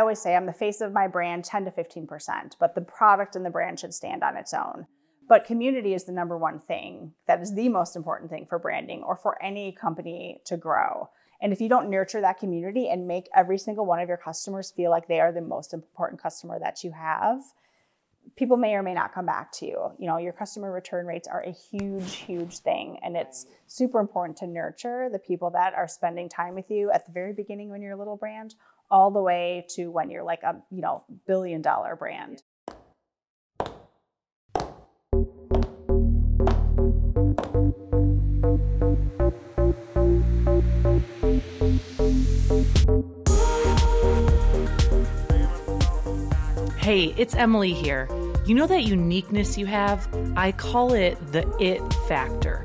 I always say I'm the face of my brand 10 to 15%, but the product and the brand should stand on its own. But community is the number one thing that is the most important thing for branding or for any company to grow. And if you don't nurture that community and make every single one of your customers feel like they are the most important customer that you have, people may or may not come back to you. You know, your customer return rates are a huge, huge thing. And it's super important to nurture the people that are spending time with you at the very beginning when you're a little brand, all the way to when you're like a, you know, billion dollar brand. Hey, it's Emily here. You know that uniqueness you have? I call it the it factor.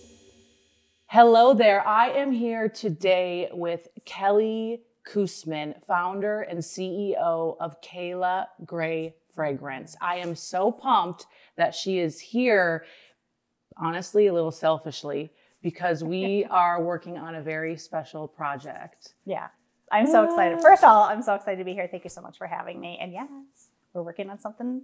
Hello there. I am here today with Kelly Kussman, founder and CEO of Cayla Gray Fragrance. I am so pumped that she is here, honestly, a little selfishly, because we are working on a very special project. Yeah. I'm so excited. First of all, I'm so excited to be here. Thank you so much for having me. And yes, we're working on something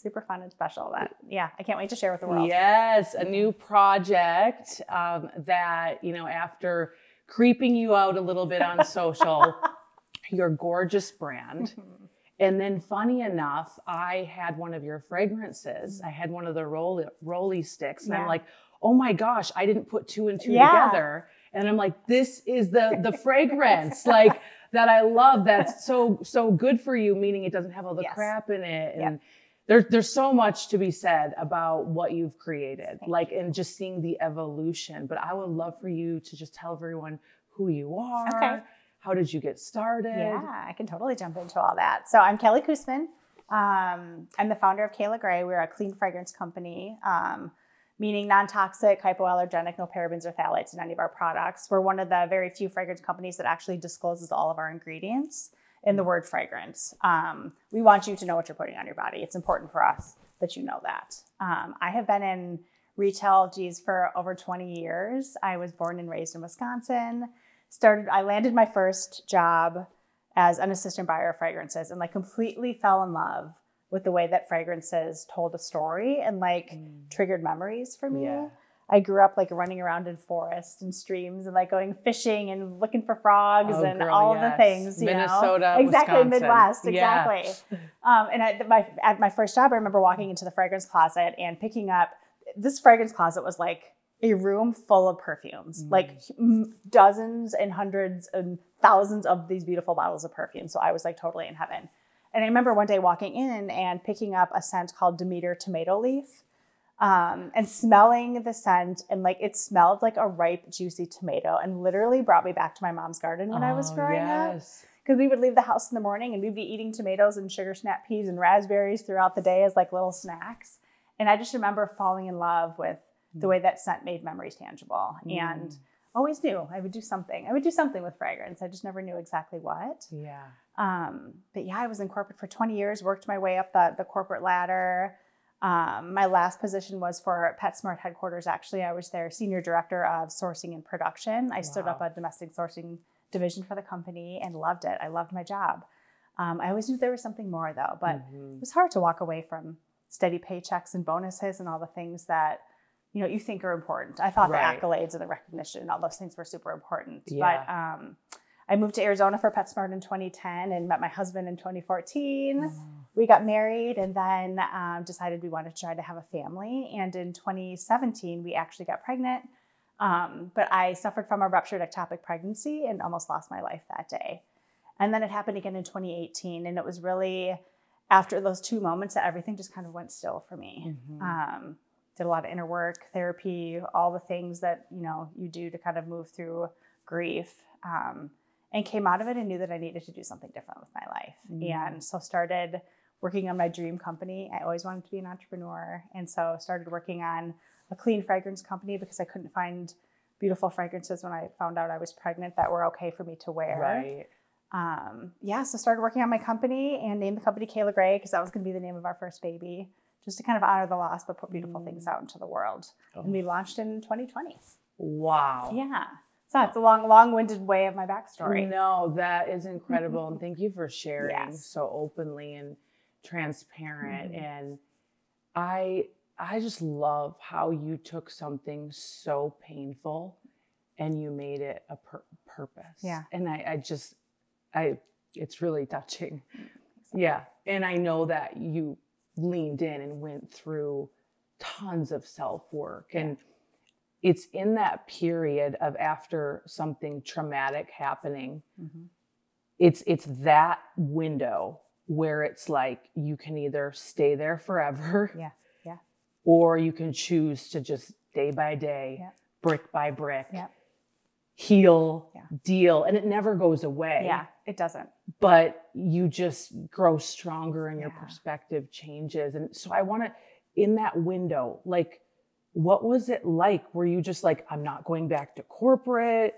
super fun and special that yeah i can't wait to share with the world yes a new project um, that you know after creeping you out a little bit on social your gorgeous brand mm-hmm. and then funny enough i had one of your fragrances i had one of the roly, roly sticks and yeah. i'm like oh my gosh i didn't put two and two yeah. together and i'm like this is the the fragrance like that i love that's so so good for you meaning it doesn't have all the yes. crap in it and yep there, there's so much to be said about what you've created, Thank like, and just seeing the evolution. But I would love for you to just tell everyone who you are. Okay. How did you get started? Yeah, I can totally jump into all that. So I'm Kelly Kussman. Um, I'm the founder of Cayla Gray. We're a clean fragrance company, um, meaning non-toxic, hypoallergenic, no parabens or phthalates in any of our products. We're one of the very few fragrance companies that actually discloses all of our ingredients in the word fragrance. Um, we want you to know what you're putting on your body. It's important for us that you know that. Um, I have been in retail, geez, for over 20 years. I was born and raised in Wisconsin. Started, I landed my first job as an assistant buyer of fragrances and like completely fell in love with the way that fragrances told a story and like mm. triggered memories for me. Yeah. I grew up like running around in forests and streams and like going fishing and looking for frogs oh, and girl, all yes. the things. You Minnesota, know? exactly Wisconsin. Midwest, exactly. Yeah. Um, and at my at my first job, I remember walking into the fragrance closet and picking up this fragrance closet was like a room full of perfumes, mm. like dozens and hundreds and thousands of these beautiful bottles of perfume. So I was like totally in heaven. And I remember one day walking in and picking up a scent called Demeter tomato leaf um, and smelling the scent and like it smelled like a ripe juicy tomato and literally brought me back to my mom's garden when oh, I was oh, growing yes. up because we would leave the house in the morning and we'd be eating tomatoes and sugar snap peas and raspberries throughout the day as like little snacks and I just remember falling in love with the mm. way that scent made memories tangible mm. and always knew I would do something. I would do something with fragrance. I just never knew exactly what. Yeah. Um, but yeah, I was in corporate for 20 years, worked my way up the, the corporate ladder. Um, my last position was for PetSmart headquarters. Actually, I was their senior director of sourcing and production. I wow. stood up a domestic sourcing division for the company and loved it. I loved my job. Um, I always knew there was something more though, but mm-hmm. it was hard to walk away from steady paychecks and bonuses and all the things that you know you think are important. I thought right. the accolades and the recognition and all those things were super important, yeah. but um, I moved to Arizona for PetSmart in 2010 and met my husband in 2014. Mm. We got married and then um, decided we wanted to try to have a family. And in 2017, we actually got pregnant. Um, but I suffered from a ruptured ectopic pregnancy and almost lost my life that day. And then it happened again in 2018. And it was really after those two moments that everything just kind of went still for me. Mm-hmm. Um, did a lot of inner work, therapy, all the things that you know you do to kind of move through grief. Um, and came out of it and knew that I needed to do something different with my life. Mm. And so started working on my dream company. I always wanted to be an entrepreneur. And so started working on a clean fragrance company because I couldn't find beautiful fragrances when I found out I was pregnant that were okay for me to wear. Right. Um, yeah, so started working on my company and named the company Cayla Gray because that was going to be the name of our first baby, just to kind of honor the loss but put beautiful things Mm. out into the world. Oh. And we launched in 2020. Wow. Yeah, so it's a long, long-winded way of my backstory. No, that is incredible. and thank you for sharing Yes. so openly and transparent. Mhm. And I I just love how you took something so painful and you made it a pur- purpose. Yeah. And I, I just I it's really touching. Yeah. And I know that you leaned in and went through tons of self work. And it's in that period of after something traumatic happening, Mhm. it's it's that window where it's like you can either stay there forever Yeah, yeah. or you can choose to just day by day Yeah. brick by brick Yeah. heal Yeah. deal and it never goes away Yeah, it doesn't. but you just grow stronger and your perspective changes. And so I want to, in that window, like, what was it like? Were you just like, I'm not going back to corporate?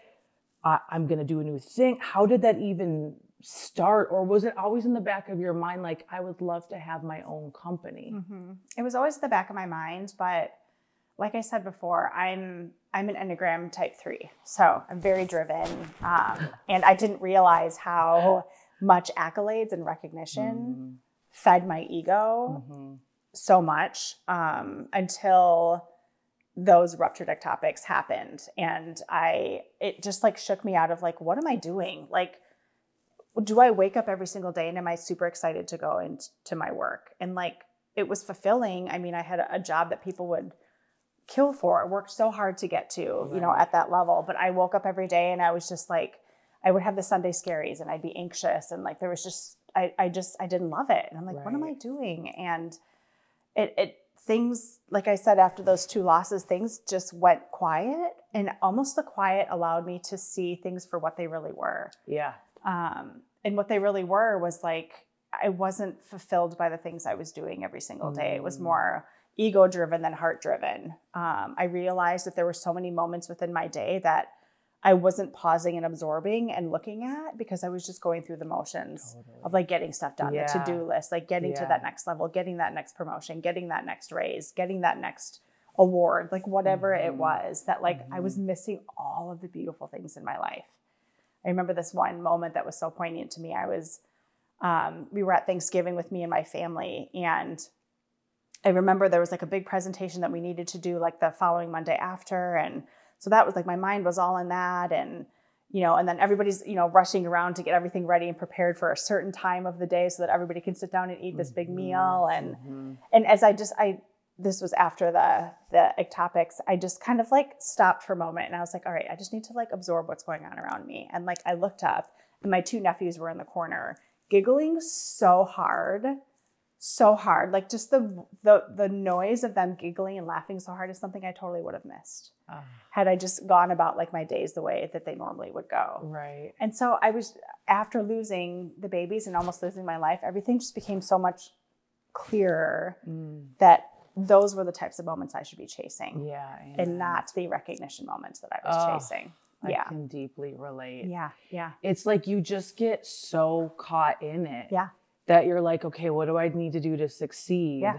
Uh, I'm going to do a new thing. How did that even start? Or was it always in the back of your mind, like, I would love to have my own company? hmm It was always at the back of my mind, but like I said before, I'm I'm an Enneagram Type Three, so I'm very driven, um, and I didn't realize how much accolades and recognition fed my ego Mhm. so much um, until those ruptured ectopics happened and i it just like shook me out of like what am i doing like do i wake up every single day and am i super excited to go into my work? And like it was fulfilling. I mean i had a job that people would kill for. Worked so hard to get to you know at that level but i woke up every day and i was just like i would have the sunday scaries and i'd be anxious and like there was just i, I just i didn't love it. And i'm like what am i doing? And it, it things like i said after those two losses things just went quiet and almost the quiet allowed me to see things for what they really were. Yeah. Um, and what they really were was like i wasn't fulfilled by the things i was doing every single day it was Mm. more ego driven than heart driven um, i realized that there were so many moments within my day that i wasn't pausing and absorbing and looking at because i was just going through the motions Totally. of like getting stuff done, Yeah. the to-do list, like getting to that next level, getting that next promotion, getting that next raise, getting that next award, like whatever it Mhm. was that like I Mhm. was missing all of the beautiful things in my life. I remember this one moment that was so poignant to me. I was um, we were at Thanksgiving with me and my family and I remember there was like a big presentation that we needed to do like the following Monday after and so that was like my mind was all in that and you know and then everybody's you know rushing around to get everything ready and prepared for a certain time of the day so that everybody can sit down and eat this big meal and Mhm. and as I just I this was after the the ectopics, I just kind of like stopped for a moment and I was like, all right, I just need to like absorb what's going on around me. And like I looked up and my two nephews were in the corner giggling so hard, so hard. Like just the the the noise of them giggling and laughing so hard is something I totally would have missed Ah, had I just gone about like my days the way that they normally would go. right. And so I was after losing the babies and almost losing my life, everything just became so much clearer Mm. that those were the types of moments I should be chasing Yeah. and not the recognition moments that I was Oh, chasing. I Yeah. can deeply relate. Yeah. Yeah. It's like you just get so caught in it Yeah. that you're like, okay, what do I need to do to succeed? Yeah.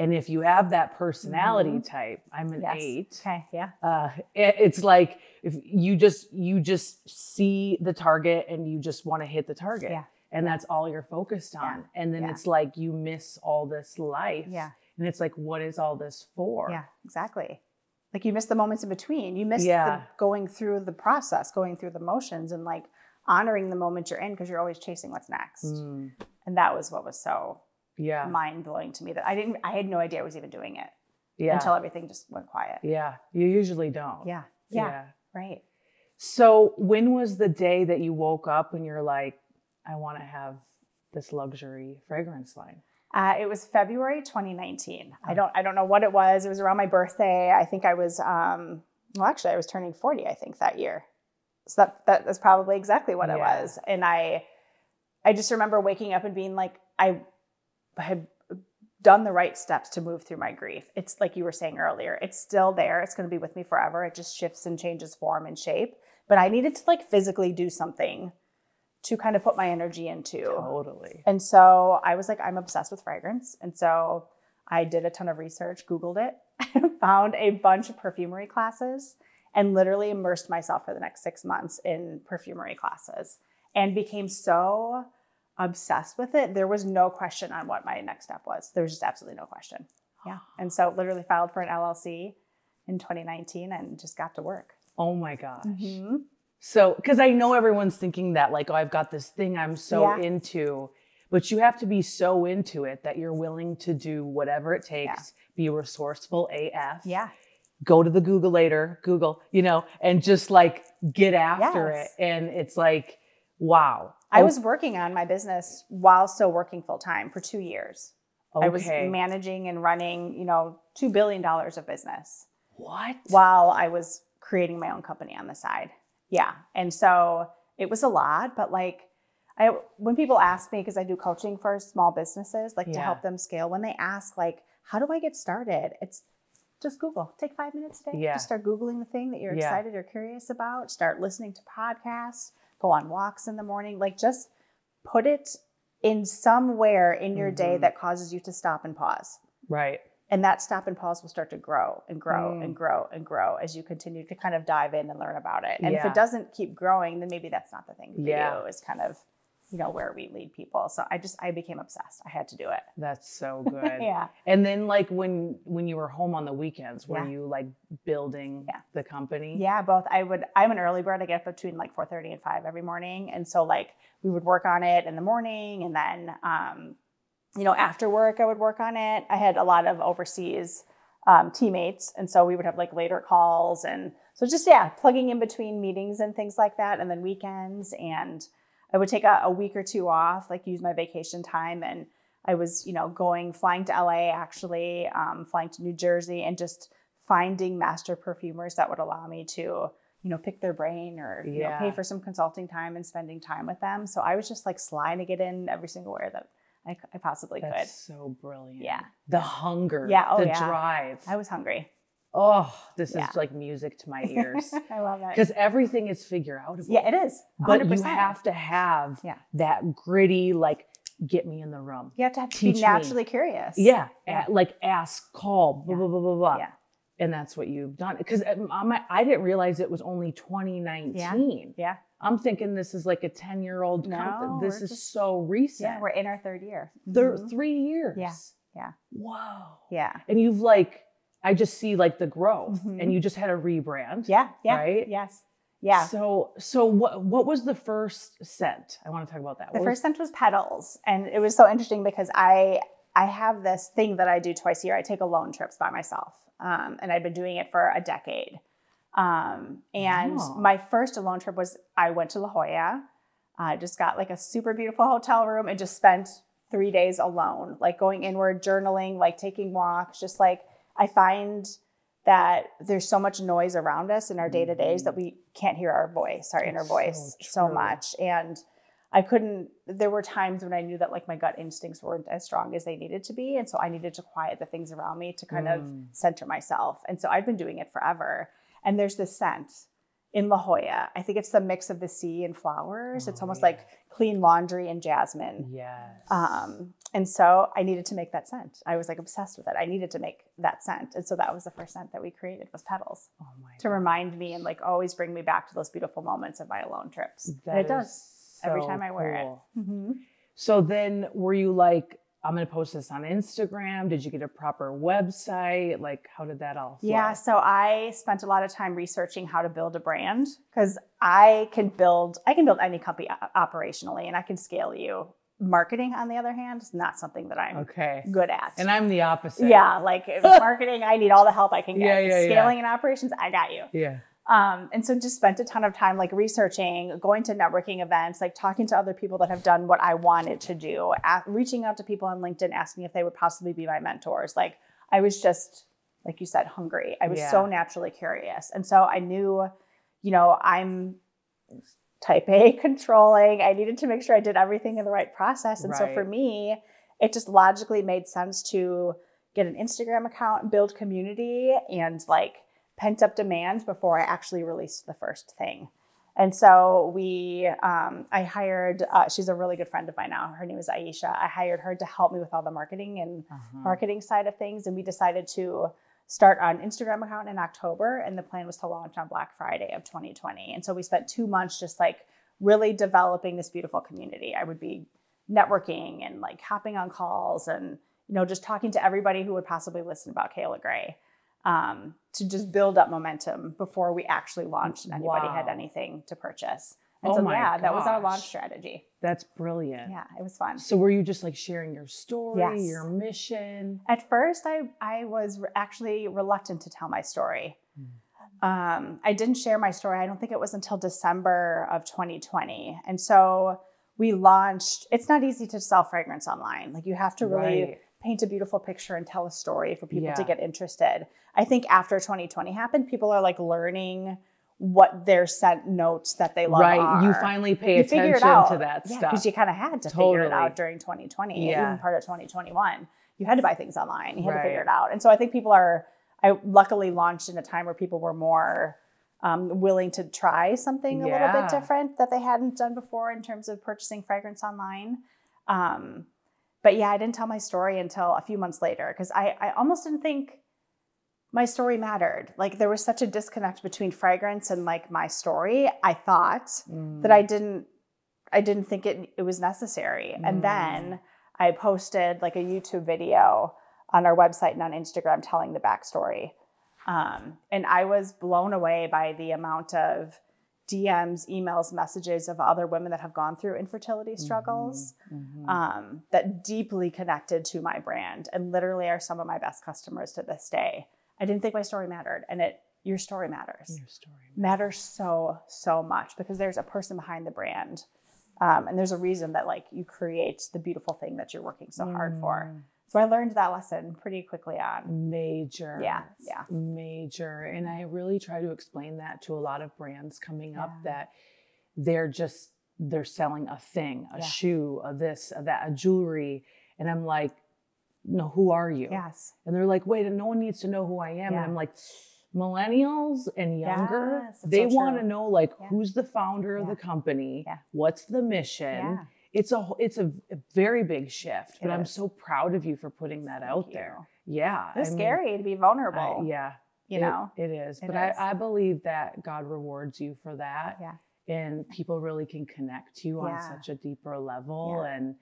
And if you have that personality Mhm. type, I'm an Yes. eight. Okay. Yeah. Uh, it- it's like if you just you just see the target and you just want to hit the target, Yeah. and that's all you're focused Yeah. on. And then Yeah. it's like you miss all this life. Yeah. And it's like, what is all this for? Yeah. Exactly. Like you miss the moments in between. You miss Yeah. the going through the process, going through the motions, and like honoring the moment you're in because you're always chasing what's next. Mm, And that was what was so yeah. mind blowing to me that I didn't. I had no idea I was even doing it yeah. until everything just went quiet. yeah. You usually don't. Yeah. Yeah. Right. So when was the day that you woke up and you're like, I want to have this luxury fragrance line? Uh, it was February 2019. I Oh. don't I don't know what it was. It was around my birthday. I think I was um, well actually I was turning 40 I think that year. So that that is probably exactly what it was. And I I just remember waking up and being like I had done the right steps to move through my grief. It's like you were saying earlier, it's still there. It's going to be with me forever. It just shifts and changes form and shape. But I needed to like physically do something to kind of put my energy into. Totally. And so I was like, I'm obsessed with fragrance. And so I did a ton of research, Googled it, found a bunch of perfumery classes, and literally immersed myself for the next six months in perfumery classes and became so obsessed with it. There was no question on what my next step was. There was just absolutely no question. Yeah. And so literally filed for an LLC in 2019 and just got to work. Oh my gosh. Mm-hmm. So, because I know everyone's thinking that, like, oh, I've got this thing I'm so Yeah. into, but you have to be so into it that you're willing to do whatever it takes, be resourceful AF. Yeah. Go to the Google later, Google, you know, and just like get after Yes. it. And it's like, wow. I Oh, was working on my business while still working full time for two years. Okay. I was managing and running, you know, $2 billion of business what? while I was creating my own company on the side. Yeah. And so it was a lot, but like, I, when people ask me, because I do coaching for small businesses, like to help them scale, when they ask, like, how do I get started? It's just Google. Take five minutes a day. Yeah. Just start Googling the thing that you're Yeah. excited or curious about. Start listening to podcasts. Go on walks in the morning. Like, just put it in somewhere in your day Mhm. that causes you to stop and pause. Right. And that stop and pause will start to grow and grow Mm. and grow and grow as you continue to kind of dive in and learn about it. And if it doesn't keep growing, then maybe that's not the thing for Yeah. you. Is kind of, you know, where we lead people. So I just I became obsessed. I had to do it. That's so good. yeah. And then like when when you were home on the weekends, were Yeah. you like building Yeah. the company? Yeah, both. I would. I'm an early bird. I get up between like 4:30 and 5 every morning, and so like we would work on it in the morning, and then um, you know after work I would work on it. I had a lot of overseas um, teammates, and so we would have like later calls, and so just yeah, plugging in between meetings and things like that, and then weekends, and I would take a, a week or two off, like use my vacation time, and I was you know going flying to LA actually, um, flying to New Jersey, and just finding master perfumers that would allow me to you know pick their brain or you know, pay for some consulting time and spending time with them. So i was just like to get in every single where that i, I possibly could. That's so brilliant. Yeah. The hunger. Yeah, oh, the yeah. drive. i was hungry oh, this Yeah. is like music to my ears. i love that Because everything is figure outable. yeah it is But you have to have Yeah. that gritty, like, get me in the room. you have to, have to be me. naturally curious Yeah. Yeah. a- like ask, call, blah, blah, blah, blah, blah. Yeah. And that's what you've done. Because I didn't realize it was only 2019. yeah yeah. I'm thinking this is like a 10 year old No, company. This is just- so recent. yeah we're in our third year Thir- Mhm. Three years. Yeah, yeah. Whoa. yeah And you've like, I just see like the growth Mhm. and you just had a rebrand. yeah yeah Right? yes yeah So, so what, what was the first scent? I want to talk about that. The What first scent was petals, and it was so interesting because I I have this thing that I do twice a year. I take alone trips by myself, um, and I've been doing it for a decade. Um, and Oh. my first alone trip was I went to La Jolla. I just got like a super beautiful hotel room and just spent three days alone, like going inward, journaling, like taking walks. Just like I find that there's so much noise around us in our day to days that we can't hear our voice, our inner That's so voice, so true. much. And I couldn't, there were times when I knew that like my gut instincts weren't as strong as they needed to be. And so I needed to quiet the things around me to kind of Mm. center myself. And so I've been doing it forever. And there's this scent in La Jolla. I think it's the mix of the sea and flowers. it's Oh, almost yeah. like clean laundry and jasmine. Yes. Um, and so I needed to make that scent. I was like obsessed with it. I needed to make that scent. And so that was the first scent that we created was petals oh my to remind me and like always bring me back to those beautiful moments of my alone trips. That and it is does every time I wear cool. it. Mm-hmm. So then were you like, I'm going to post this on Instagram? Did you get a proper website? Like, how did that all flow? Yeah, so I spent a lot of time researching how to build a brand because I can build I can build any company operationally and I can scale you. Marketing, on the other hand, is not something that I'm Okay. good at. And I'm the opposite. yeah, like marketing, I need all the help I can get. Yeah, yeah, yeah. Scaling and operations, I got you. Yeah. Um, and so just spent a ton of time like researching, going to networking events, like talking to other people that have done what I wanted to do, a- reaching out to people on LinkedIn, asking if they would possibly be my mentors. Like I was just, like you said, hungry. I was Yeah. so naturally curious. And so I knew, you know, I'm type A controlling. I needed to make sure I did everything in the right process. And so for me, it just logically made sense to get an Instagram account, build community, and like pent up demand before I actually released the first thing. And so we, um, I hired, uh, she's a really good friend of mine now. Her name is Aisha. I hired her to help me with all the marketing and Uh-huh. marketing side of things. And we decided to start an Instagram account in October. And the plan was to launch on Black Friday of 2020. And so we spent two months just like really developing this beautiful community. I would be networking and like hopping on calls and, you know, just talking to everybody who would possibly listen about Cayla Gray um, to just build up momentum before we actually launched and anybody had anything to purchase. And Oh so, yeah, that was our launch strategy. That's brilliant. Yeah, it was fun. So were you just like sharing your story, Yes. your mission? At first, I, I was actually reluctant to tell my story. Um, I didn't share my story. I don't think it was until December of 2020. And so we launched, it's not easy to sell fragrance online. Like you have to really Right. Paint a beautiful picture and tell a story for people to get interested. I think after 2020 happened, people are like learning what their scent notes that they love right. You finally pay You attention out. to that yeah, stuff. because you kind of had to figure it out during 2020, Yeah. even part of 2021. You had to buy things online. You had to figure it out. And so I think people are. I luckily launched in a time where people were more um, willing to try something a little bit different that they hadn't done before in terms of purchasing fragrance online. Um, but yeah, I didn't tell my story until a few months later because I, I almost didn't think my story mattered. Like there was such a disconnect between fragrance and like my story. I thought Mm. that I didn't I didn't think it it was necessary. Mm. And then I posted like a YouTube video on our website and on Instagram telling the backstory. Um, and I was blown away by the amount of DMs, emails, messages of other women that have gone through infertility struggles Mhm. um, that deeply connected to my brand and literally are some of my best customers to this day. I didn't think my story mattered, and it your story matters Your story. matters so so much because there's a person behind the brand um, and there's a reason that like you create the beautiful thing that you're working so hard for Mm. So i learned that lesson pretty quickly on Major. Yeah, yeah. Major. And I really try to explain that to a lot of brands coming up that they're just they're selling a thing, a Yeah. shoe, a this, a that, a jewelry. And I'm like, no, who are you? yes And they're like, wait, and no one needs to know who I am. Yeah. And I'm like, millennials and younger, Yes, they so want to know like Yeah. who's the founder of the company, Yeah. what's the mission. Yeah It's a it's a, a very big shift, but I'm so proud of you for putting that out Thank there. Yeah, it's I mean, scary to be I- vulnerable yeah, you it- know it is. It But is. I, I believe that God rewards you for that, yeah and people really can connect to you on such a deeper level, Yeah. and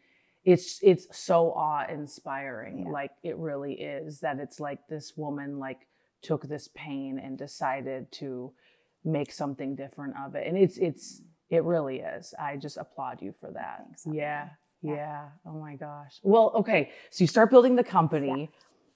it's it's so awe inspiring. Yeah. Like it really is that it's like this woman like took this pain and decided to make something different of it, and it's it's it really is. I just applaud you for that. Yeah. Yeah. Yeah. Oh my gosh. Well, okay. So you start building the company.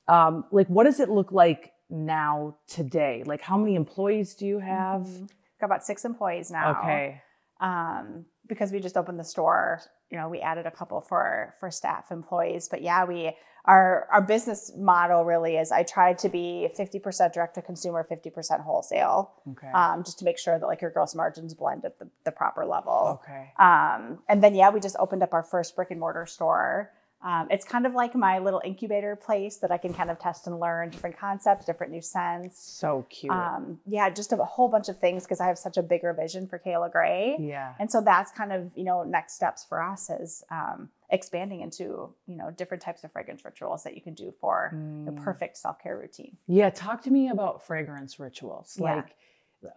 Um, like, what does it look like now today? Like, how many employees do you have? Mhm. got about six employees now Okay. um, because we just opened the store. You know, we added a couple for for staff employees, but yeah, we our our business model really is. I try to be fifty percent direct to consumer, fifty percent wholesale, Okay. um, just to make sure that like your gross margins blend at the, the proper level. okay. Um, and then yeah, we just opened up our first brick and mortar store. Um, it's kind of like my little incubator place that I can kind of test and learn different concepts, different new scents. So cute. Um, yeah, just a whole bunch of things because I have such a bigger vision for Cayla Gray. yeah. And so that's kind of, you know, next steps for us is um, expanding into, you know, different types of fragrance rituals that you can do for the Mm. perfect self-care routine. Yeah. Talk to me about fragrance rituals. Yeah. Like,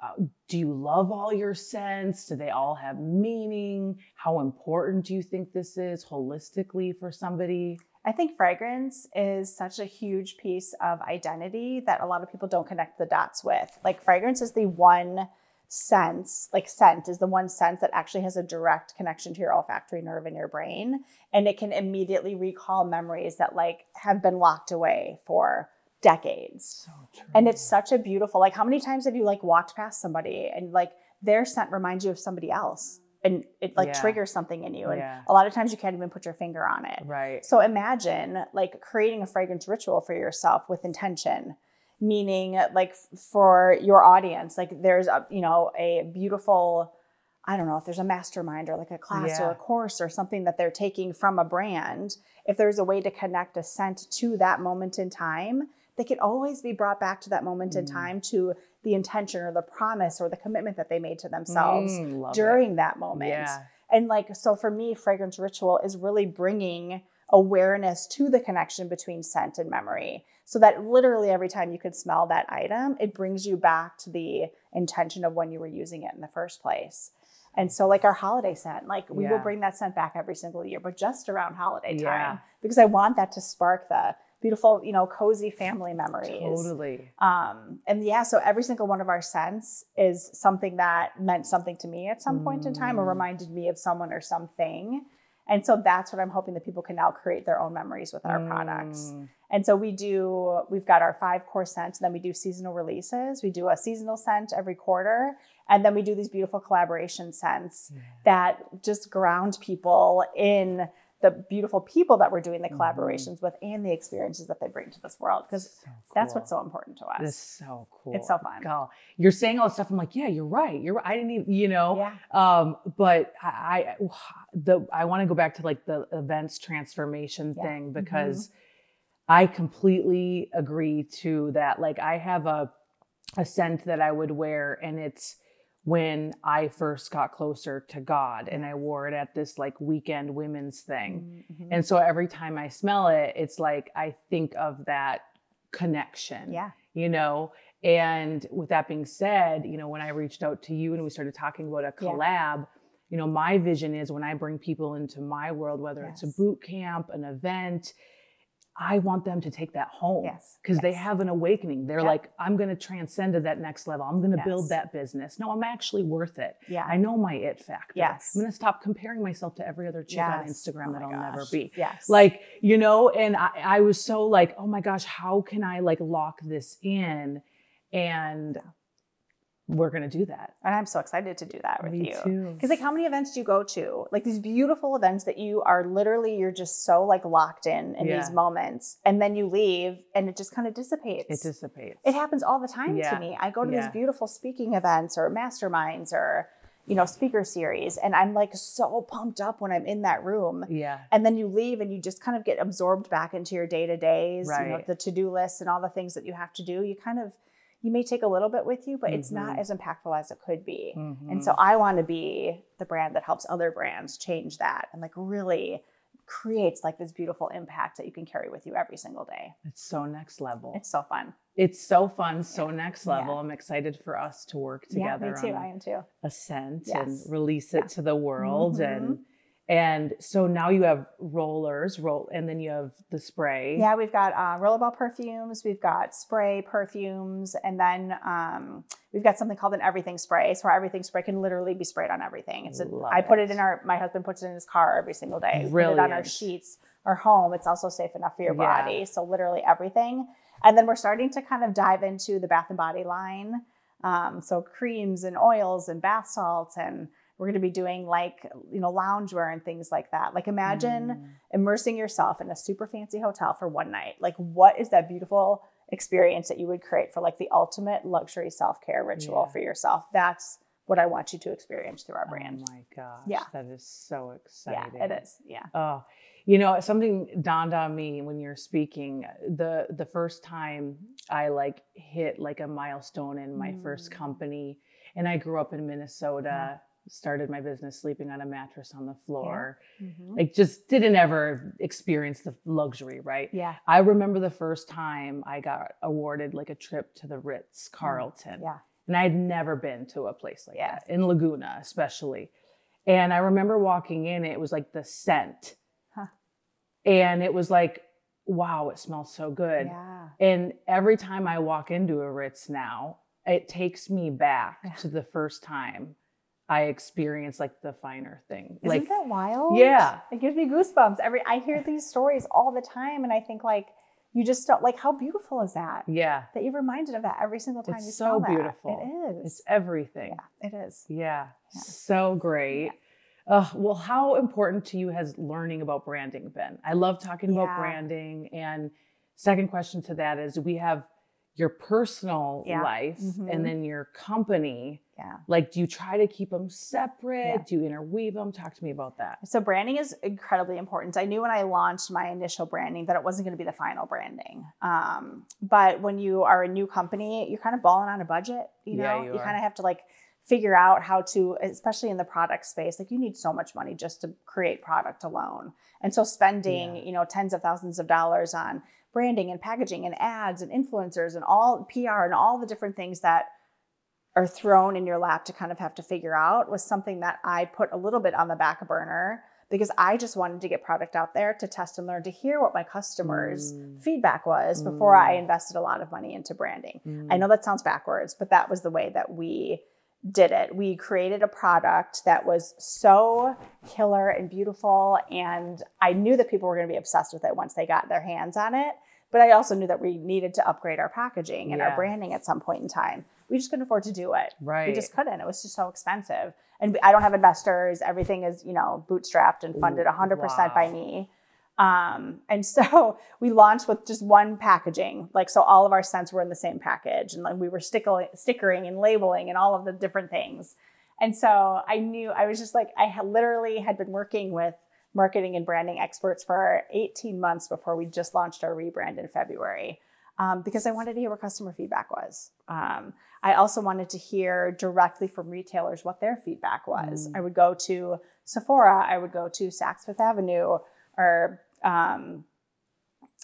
uh, do you love all your scents? Do they all have meaning? How important do you think this is holistically for somebody? I think fragrance is such a huge piece of identity that a lot of people don't connect the dots with. Like fragrance is the one sense, like scent is the one sense that actually has a direct connection to your olfactory nerve in your brain and it can immediately recall memories that like have been locked away for decades. So true. And it's such a beautiful, like, how many times have you like walked past somebody and like their scent reminds you of somebody else and it like Yeah. triggers something in you? And Yeah. a lot of times you can't even put your finger on it. right. So imagine like creating a fragrance ritual for yourself with intention, meaning like for your audience, like there's a, you know, a beautiful I don't know if there's a mastermind or like a class or a course or something that they're taking from a brand, if there's a way to connect a scent to that moment in time, they can always be brought back to that moment in Mm. time to the intention or the promise or the commitment that they made to themselves Mm, love it. during that moment. Yeah. And like, so for me, fragrance ritual is really bringing awareness to the connection between scent and memory. So that literally every time you could smell that item, it brings you back to the intention of when you were using it in the first place. And so, like our holiday scent, like we will bring that scent back every single year, but just around holiday Yeah. time because I want that to spark the beautiful, you know, cozy family memories. Totally. Um, and yeah, so every single one of our scents is something that meant something to me at some point in time or Mm. reminded me of someone or something. And so that's what I'm hoping that people can now create their own memories with our products. Mm. And so we do, we've got our five core scents, and then we do seasonal releases. We do a seasonal scent every quarter. And then we do these beautiful collaboration scents Yeah. that just ground people in the beautiful people that we're doing the Mhm. collaborations with and the experiences that they bring to this world. Because So that's what's so important to us. That's so cool. It's so fun. Girl, you're saying all this stuff. I'm like, yeah, you're right. You're. right. I didn't even, you know. Yeah. Um, but I, I the I want to go back to like the events transformation Yeah. thing Mhm. because I completely agree to that. Like I have a a scent that I would wear, and it's when I first got closer to God, and I wore it at this like weekend women's thing. Mhm. And so every time I smell it, it's like I think of that connection yeah. you know and with that being said you know when i reached out to you and we started talking about a Yeah. collab you know my vision is when i bring people into my world whether it's a boot camp an event i want them to take that home Yes, because they have an awakening. They're Yep. like i'm going to transcend to that next level. I'm going to build that business. No i'm actually worth it. Yeah. i know my it factor. Yes. i'm going to stop comparing myself to every other chick on instagram Oh that i'll never be. Yes. like you know and I, I was so like oh my gosh how can i like lock this in? And we're gonna do that and I'm so excited to do that with Me you. too. Because like how many events do you go to? Like these beautiful events that you are literally you're just so like locked in in these moments. And then you leave and it just kind of dissipates. it dissipates It happens all the time Yeah. to me. I go to Yeah. these beautiful speaking events or masterminds or, you know, speaker series, and I'm like so pumped up when I'm in that room. yeah And then you leave and you just kind of get absorbed back into your day to days, you know, Right. the to do list and all the things that you have to do. You kind of, you may take a little bit with you, but it's not Mhm. as impactful as it could be. Mhm. And so I want to be the brand that helps other brands change that and like really creates like this beautiful impact that you can carry with you every single day. it's so next level It's so fun. it's so fun so next Yeah. level i'm excited for us to work together yeah, me too. I am too. a scent Yes. and release it to the world Mhm. and and so now you have rollers roll and then you have the spray Yeah, we've got uh, rollerball perfumes, we've got spray perfumes, and then um, we've got something called an everything spray. So our everything spray can literally be sprayed on everything. It's a, I put it in our. My husband puts it in his car every single day. We put it on our sheets, our home. It's also safe enough for your Yeah. body. So literally everything. And then we're starting to kind of dive into the Bath and Body line. Um, so creams and oils and bath salts and we're going to be doing like you know loungewear and things like that like imagine Mm. immersing yourself in a super fancy hotel for one night. Like, what is that beautiful experience that you would create for like the ultimate luxury self care ritual Yeah. for yourself? That's what I want you to experience through our brand. oh my gosh Yeah. that is so exciting. yeah, it is. Yeah. Oh, you know, something dawned on me when you're speaking. The the first time I like hit like a milestone in my first Mm. company, and I grew up in Minnesota. Yeah. Started my business sleeping on a mattress on the floor. Mhm. Like, just didn't ever experience the luxury, right? Yeah. I remember the first time I got awarded like a trip to the Ritz Carlton. Mm. Yeah. And I had never been to a place like Yes. that, in Laguna especially. And I remember walking in, it was like the scent. Huh. And it was like, wow, it smells so good. Yeah. And every time I walk into a Ritz now, it takes me back Yeah. to the first time I experience like the finer thing. Isn't like, that wild? yeah. It gives me goosebumps. Every I hear these stories all the time, and I think like you just don't like how beautiful is that? yeah, That you're reminded of that every single time It's you so that. beautiful. It is. it's everything. yeah, it is. Yeah, Yeah. so great. Uh, well, how important to you has learning about branding been? I love talking Yeah. about branding. And second question to that is, we have, your personal Yeah. life Mhm. and then your company Yeah. like do you try to keep them separate Yeah. do you interweave them talk to me about that So branding is incredibly important. I knew when I launched my initial branding that it wasn't going to be the final branding. Um, but when you are a new company, you're kind of balling on a budget. You Yeah, know, you you, kind of have to like figure out how to, especially in the product space. Like you need so much money just to create product alone, and so spending Yeah. you know tens of thousands of dollars on branding and packaging and ads and influencers and all PR and all the different things that are thrown in your lap to kind of have to figure out was something that I put a little bit on the back burner because I just wanted to get product out there to test and learn to hear what my customers' Mm. feedback was before I Mm. invested a lot of money into branding. Mm. I know that sounds backwards, but that was the way that we did it. We created a product that was so killer and beautiful and I knew that people were going to be obsessed with it once they got their hands on it, but I also knew that we needed to upgrade our packaging and Yeah. our branding at some point in time. We just couldn't afford to do it. right We just couldn't. It was just so expensive. And I don't have investors. Everything is, you know, bootstrapped and funded 100% by me. Um, and so we launched with just one packaging. Like, so all of our scents were in the same package and like we were stickling, stickering and labeling and all of the different things. And so I knew, I was just like, I had literally had been working with marketing and branding experts for 18 months before we just launched our rebrand in February um, because I wanted to hear what customer feedback was. Um, I also wanted to hear directly from retailers what their feedback was. Mm. I would go to Sephora, I would go to Saks Fifth Avenue or um,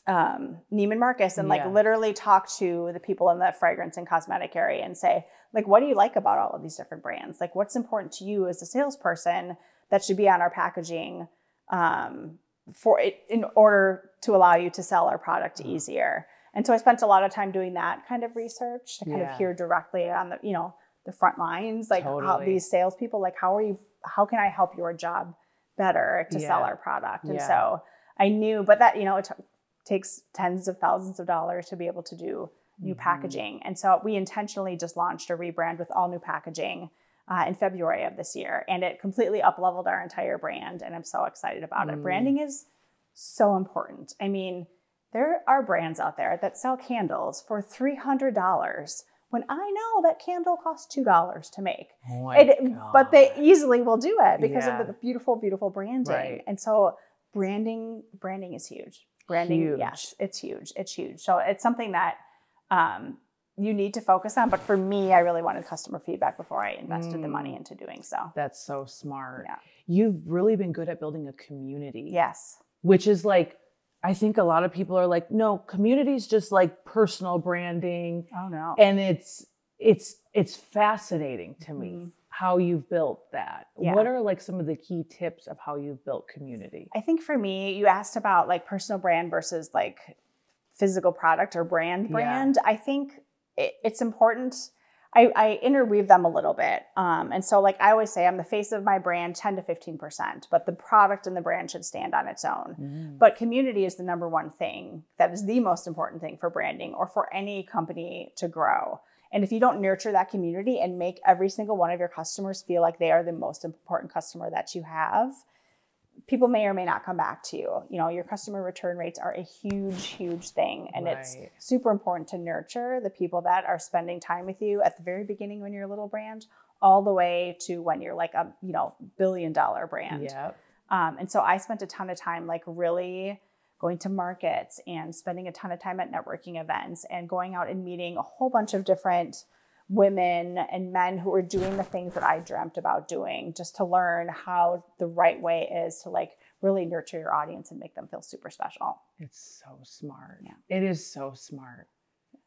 um, Neiman Marcus and like Yeah. literally talk to the people in the fragrance and cosmetic area and say, like, what do you like about all of these different brands? Like, what's important to you as a salesperson that should be on our packaging um, for it in order to allow you to sell our product Uh-huh. easier? And so I spent a lot of time doing that kind of research to kind Yeah. of hear directly on the, you know, the front lines, like how these salespeople, like how are you, how can I help your job better to sell our product? And Yeah. so I knew, but that, you know, it t- takes tens of thousands of dollars to be able to do new Mhm. packaging. And so we intentionally just launched a rebrand with all new packaging uh, in February of this year. And it completely up leveled our entire brand. And I'm so excited about Mm. it. Branding is so important. I mean, there are brands out there that sell candles for $300 when I know that candle costs $2 to make. Oh It, but they easily will do it because Yeah. of the beautiful, beautiful branding. Right. And so branding, branding is huge. Branding, Huge. yes, it's huge. It's huge. So it's something that um, you need to focus on. But for me, I really wanted customer feedback before I invested the money Mm. into doing so. That's so smart. Yeah. You've really been good at building a community. Yes. Which is like, I think a lot of people are like, no, community is just like personal branding. Oh no. And it's it's it's fascinating to me Mhm. how you've built that. Yeah. What are like some of the key tips of how you've built community? I think for me, you asked about like personal brand versus like physical product or brand Yeah. brand. I think it, it's important. I, I interweave them a little bit. Um, and so, like I always say, I'm the face of my brand 10 to 15%, but the product and the brand should stand on its own. Mm. But community is the number one thing that is the most important thing for branding or for any company to grow. And if you don't nurture that community and make every single one of your customers feel like they are the most important customer that you have, people may or may not come back to you. You know, your customer return rates are a huge, huge thing. And it's super important to nurture the people that are spending time with you at the very beginning when you're a little brand, all the way to when you're like a, you know, billion dollar brand. Yep. Um, and so I spent a ton of time like really going to markets and spending a ton of time at networking events and going out and meeting a whole bunch of different women and men who are doing the things that I dreamt about doing just to learn how the right way is to like really nurture your audience and make them feel super special. It's so smart. Yeah. It is so smart.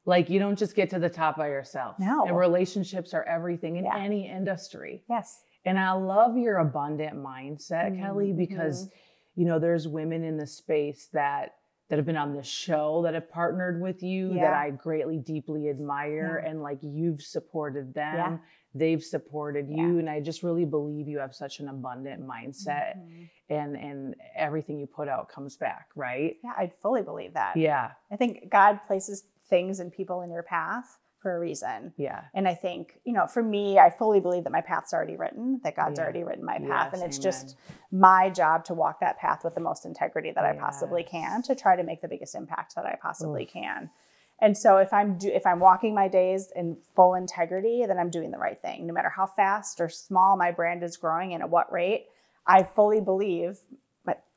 Like you don't just get to the top by yourself. No. And relationships are everything in Yeah. any industry. Yes. And I love your abundant mindset, Kelly, mm-hmm. because mm-hmm. you know there's women in the space that that have been on this show that have partnered with you that I greatly deeply admire Yeah. and like you've supported them. Yeah. They've supported Yeah. you and I just really believe you have such an abundant mindset Mhm. and and everything you put out comes back, right? Yeah, I fully believe that. Yeah. I think God places things and people in your path for a reason. Yeah. And I think, you know, for me, I fully believe that my path's already written, that God's Yeah. already written my path. Yes, and it's amen. just my job to walk that path with the most integrity that I possibly can to try to make the biggest impact that I possibly Oof. can. And so if I'm do, if I'm walking my days in full integrity, then I'm doing the right thing. No matter how fast or small my brand is growing and at what rate, I fully believe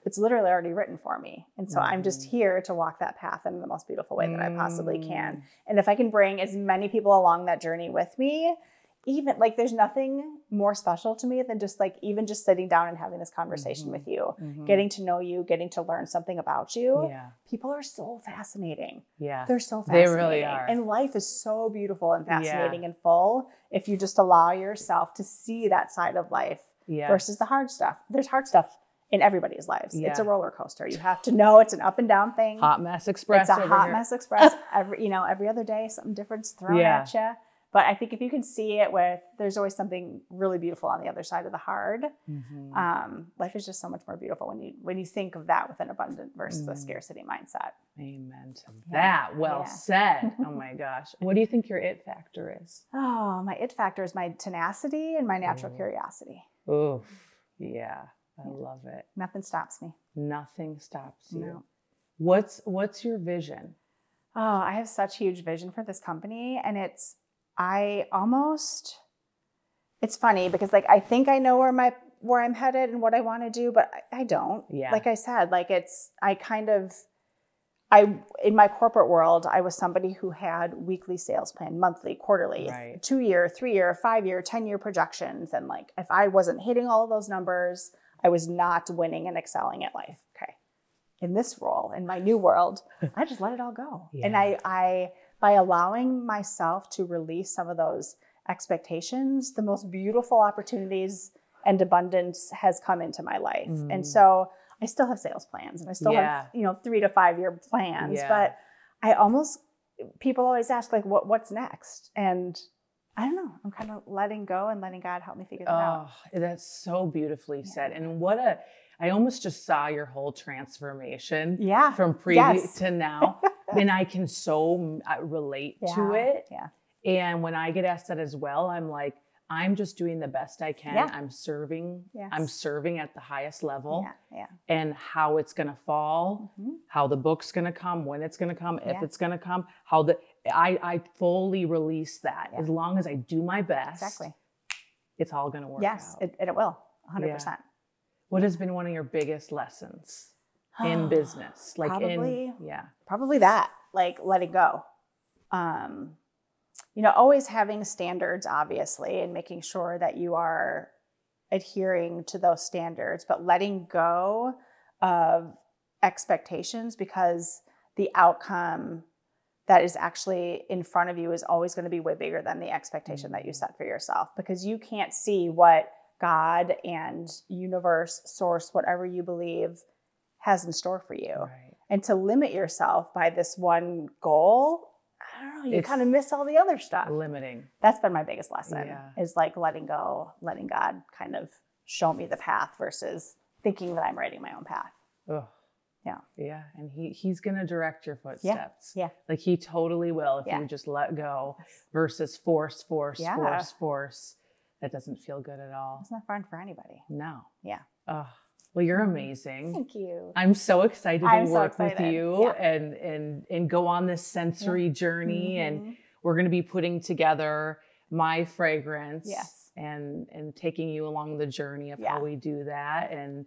it's literally already written for me. And so I'm just Mm-hmm. here to walk that path in the most beautiful way that I possibly Mm. can. And if I can bring as many people along that journey with me, even like there's nothing more special to me than just like even just sitting down and having this conversation Mhm. with you, Mhm. getting to know you, getting to learn something about you. yeah, People are so fascinating. yeah, They're so fascinating They really are. And life is so beautiful and Yeah. fascinating and full if you just allow yourself to see that side of life yeah. versus the hard stuff. There's hard stuff in everybody's lives. It's a roller coaster. You have to know it's an up and down thing. Hot mess express. it's a hot here. mess express. Every you know, every other day something different's thrown Yeah. at you. But I think if you can see it with, there's always something really beautiful on the other side of the hard. Mhm. Um, life is just so much more beautiful when you when you think of that with an abundant versus a Mm. scarcity mindset. Amen to Yeah. that. Well Yeah. said. Oh my gosh. What do you think your it factor is? Oh, my it factor is my tenacity and my natural Ooh. curiosity. Oof. Yeah, I Yeah. love it. Nothing stops me. Nothing stops you. No. What's what's your vision? Oh, I have such huge vision for this company. And it's, I almost, it's funny because like I think I know where my, where I'm headed and what I want to do, but I, I don't. Yeah. Like I said, like it's, I kind of, I, in my corporate world, I was somebody who had weekly sales plan, monthly, quarterly, Right. two year, three year, five year, 10 year projections. And like, if I wasn't hitting all of those numbers, I was not winning and excelling at life. Okay. In this role, in my new world, I just let it all go. And I, I, by allowing myself to release some of those expectations, the most beautiful opportunities and abundance has come into my life. Mm. And so I still have sales plans and I still Yeah. have, you know, three to five year plans, Yeah. but I almost, people always ask like, what, what's next? And I don't know, I'm kind of letting go and letting God help me figure that out. Oh, that's so beautifully said. And what a I almost just saw your whole transformation Yeah. from previous Yes. to now. and I can so relate to it. Yeah. And when I get asked that as well, I'm like, I'm just doing the best I can. Yeah. I'm serving. Yes. I'm serving at the highest level. Yeah. Yeah. And how it's gonna fall, Mhm. how the book's gonna come, when it's gonna come, if Yeah. it's gonna come, how the I I fully release that. Yeah. As long as I do my best, Exactly. it's all gonna work Yes. It, it will. 100%. what has been one of your biggest lessons in business? Like Probably- in yeah. probably that like letting go um you know always having standards obviously and making sure that you are adhering to those standards but letting go of expectations because the outcome that is actually in front of you is always going to be way bigger than the expectation that you mm-hmm. set for yourself because you can't see what God and universe source whatever you believe has in store for you Right. and to limit yourself by this one goal i don't know you It's- kind of miss all the other stuff Limiting. that's been my biggest lesson Yeah. is like letting go letting god kind of show me the path versus thinking that i'm writing my own path Ugh. Yeah. Yeah. And he he's gonna direct your footsteps. yeah. yeah. Like he totally will if Yeah. you just let go versus force, force, Yeah. force, force. That doesn't feel good at all. it's not fun for anybody No. Yeah. Oh, well, you're Mhm. amazing. thank you I'm so excited to I'm so work with excited. you Yeah. and and and go on this sensory journey. And Mhm. we're going to be putting together my fragrance. Yes. And and taking you along the journey of how we do that and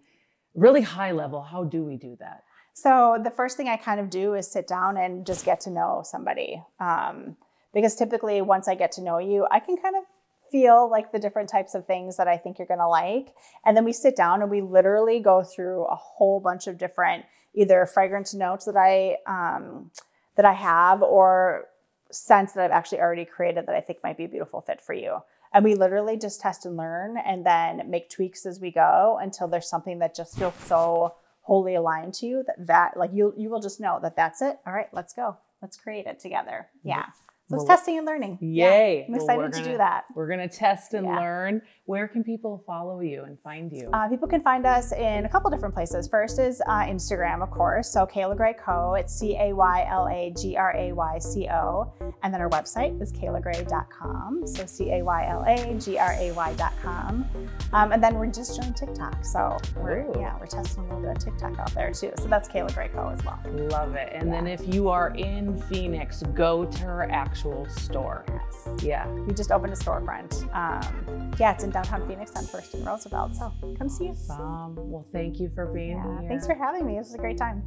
really high level. How do we do that? So the first thing I kind of do is sit down and just get to know somebody. Um, because typically, once I get to know you, I can kind of feel like the different types of things that I think you're going to like. And then we sit down and we literally go through a whole bunch of different either fragrance notes that I um, that I have or scents that I've actually already created that I think might be a beautiful fit for you. And we literally just test and learn and then make tweaks as we go until there's something that just feels so wholly aligned to you that that like you you will just know that that's it all right let's go let's create it together yeah So it's Well, testing and learning. Yay. I'm excited we're to do gonna- that. We're going to test and Yeah. learn. Where can people follow you and find you? Uh, people can find us in a couple different places. First is uh, Instagram, of course. So Cayla Gray Co. It's C A Y L A G R A Y C O. And then our website is caylagray.com. So C A Y L A G R A Y.com. Um, and then we're just joined TikTok. So we're, Ooh. yeah, we're testing a little bit of TikTok out there too. So that's Cayla Gray Co. as well. Love it. And then if you are in Phoenix, go to her actual store. Yes. Yeah. We just opened a storefront. Um, yeah, it's in downtown Phoenix on First and Roosevelt. So come see us. Well, thank you for being yeah, here. Thanks for having me. This was a great time.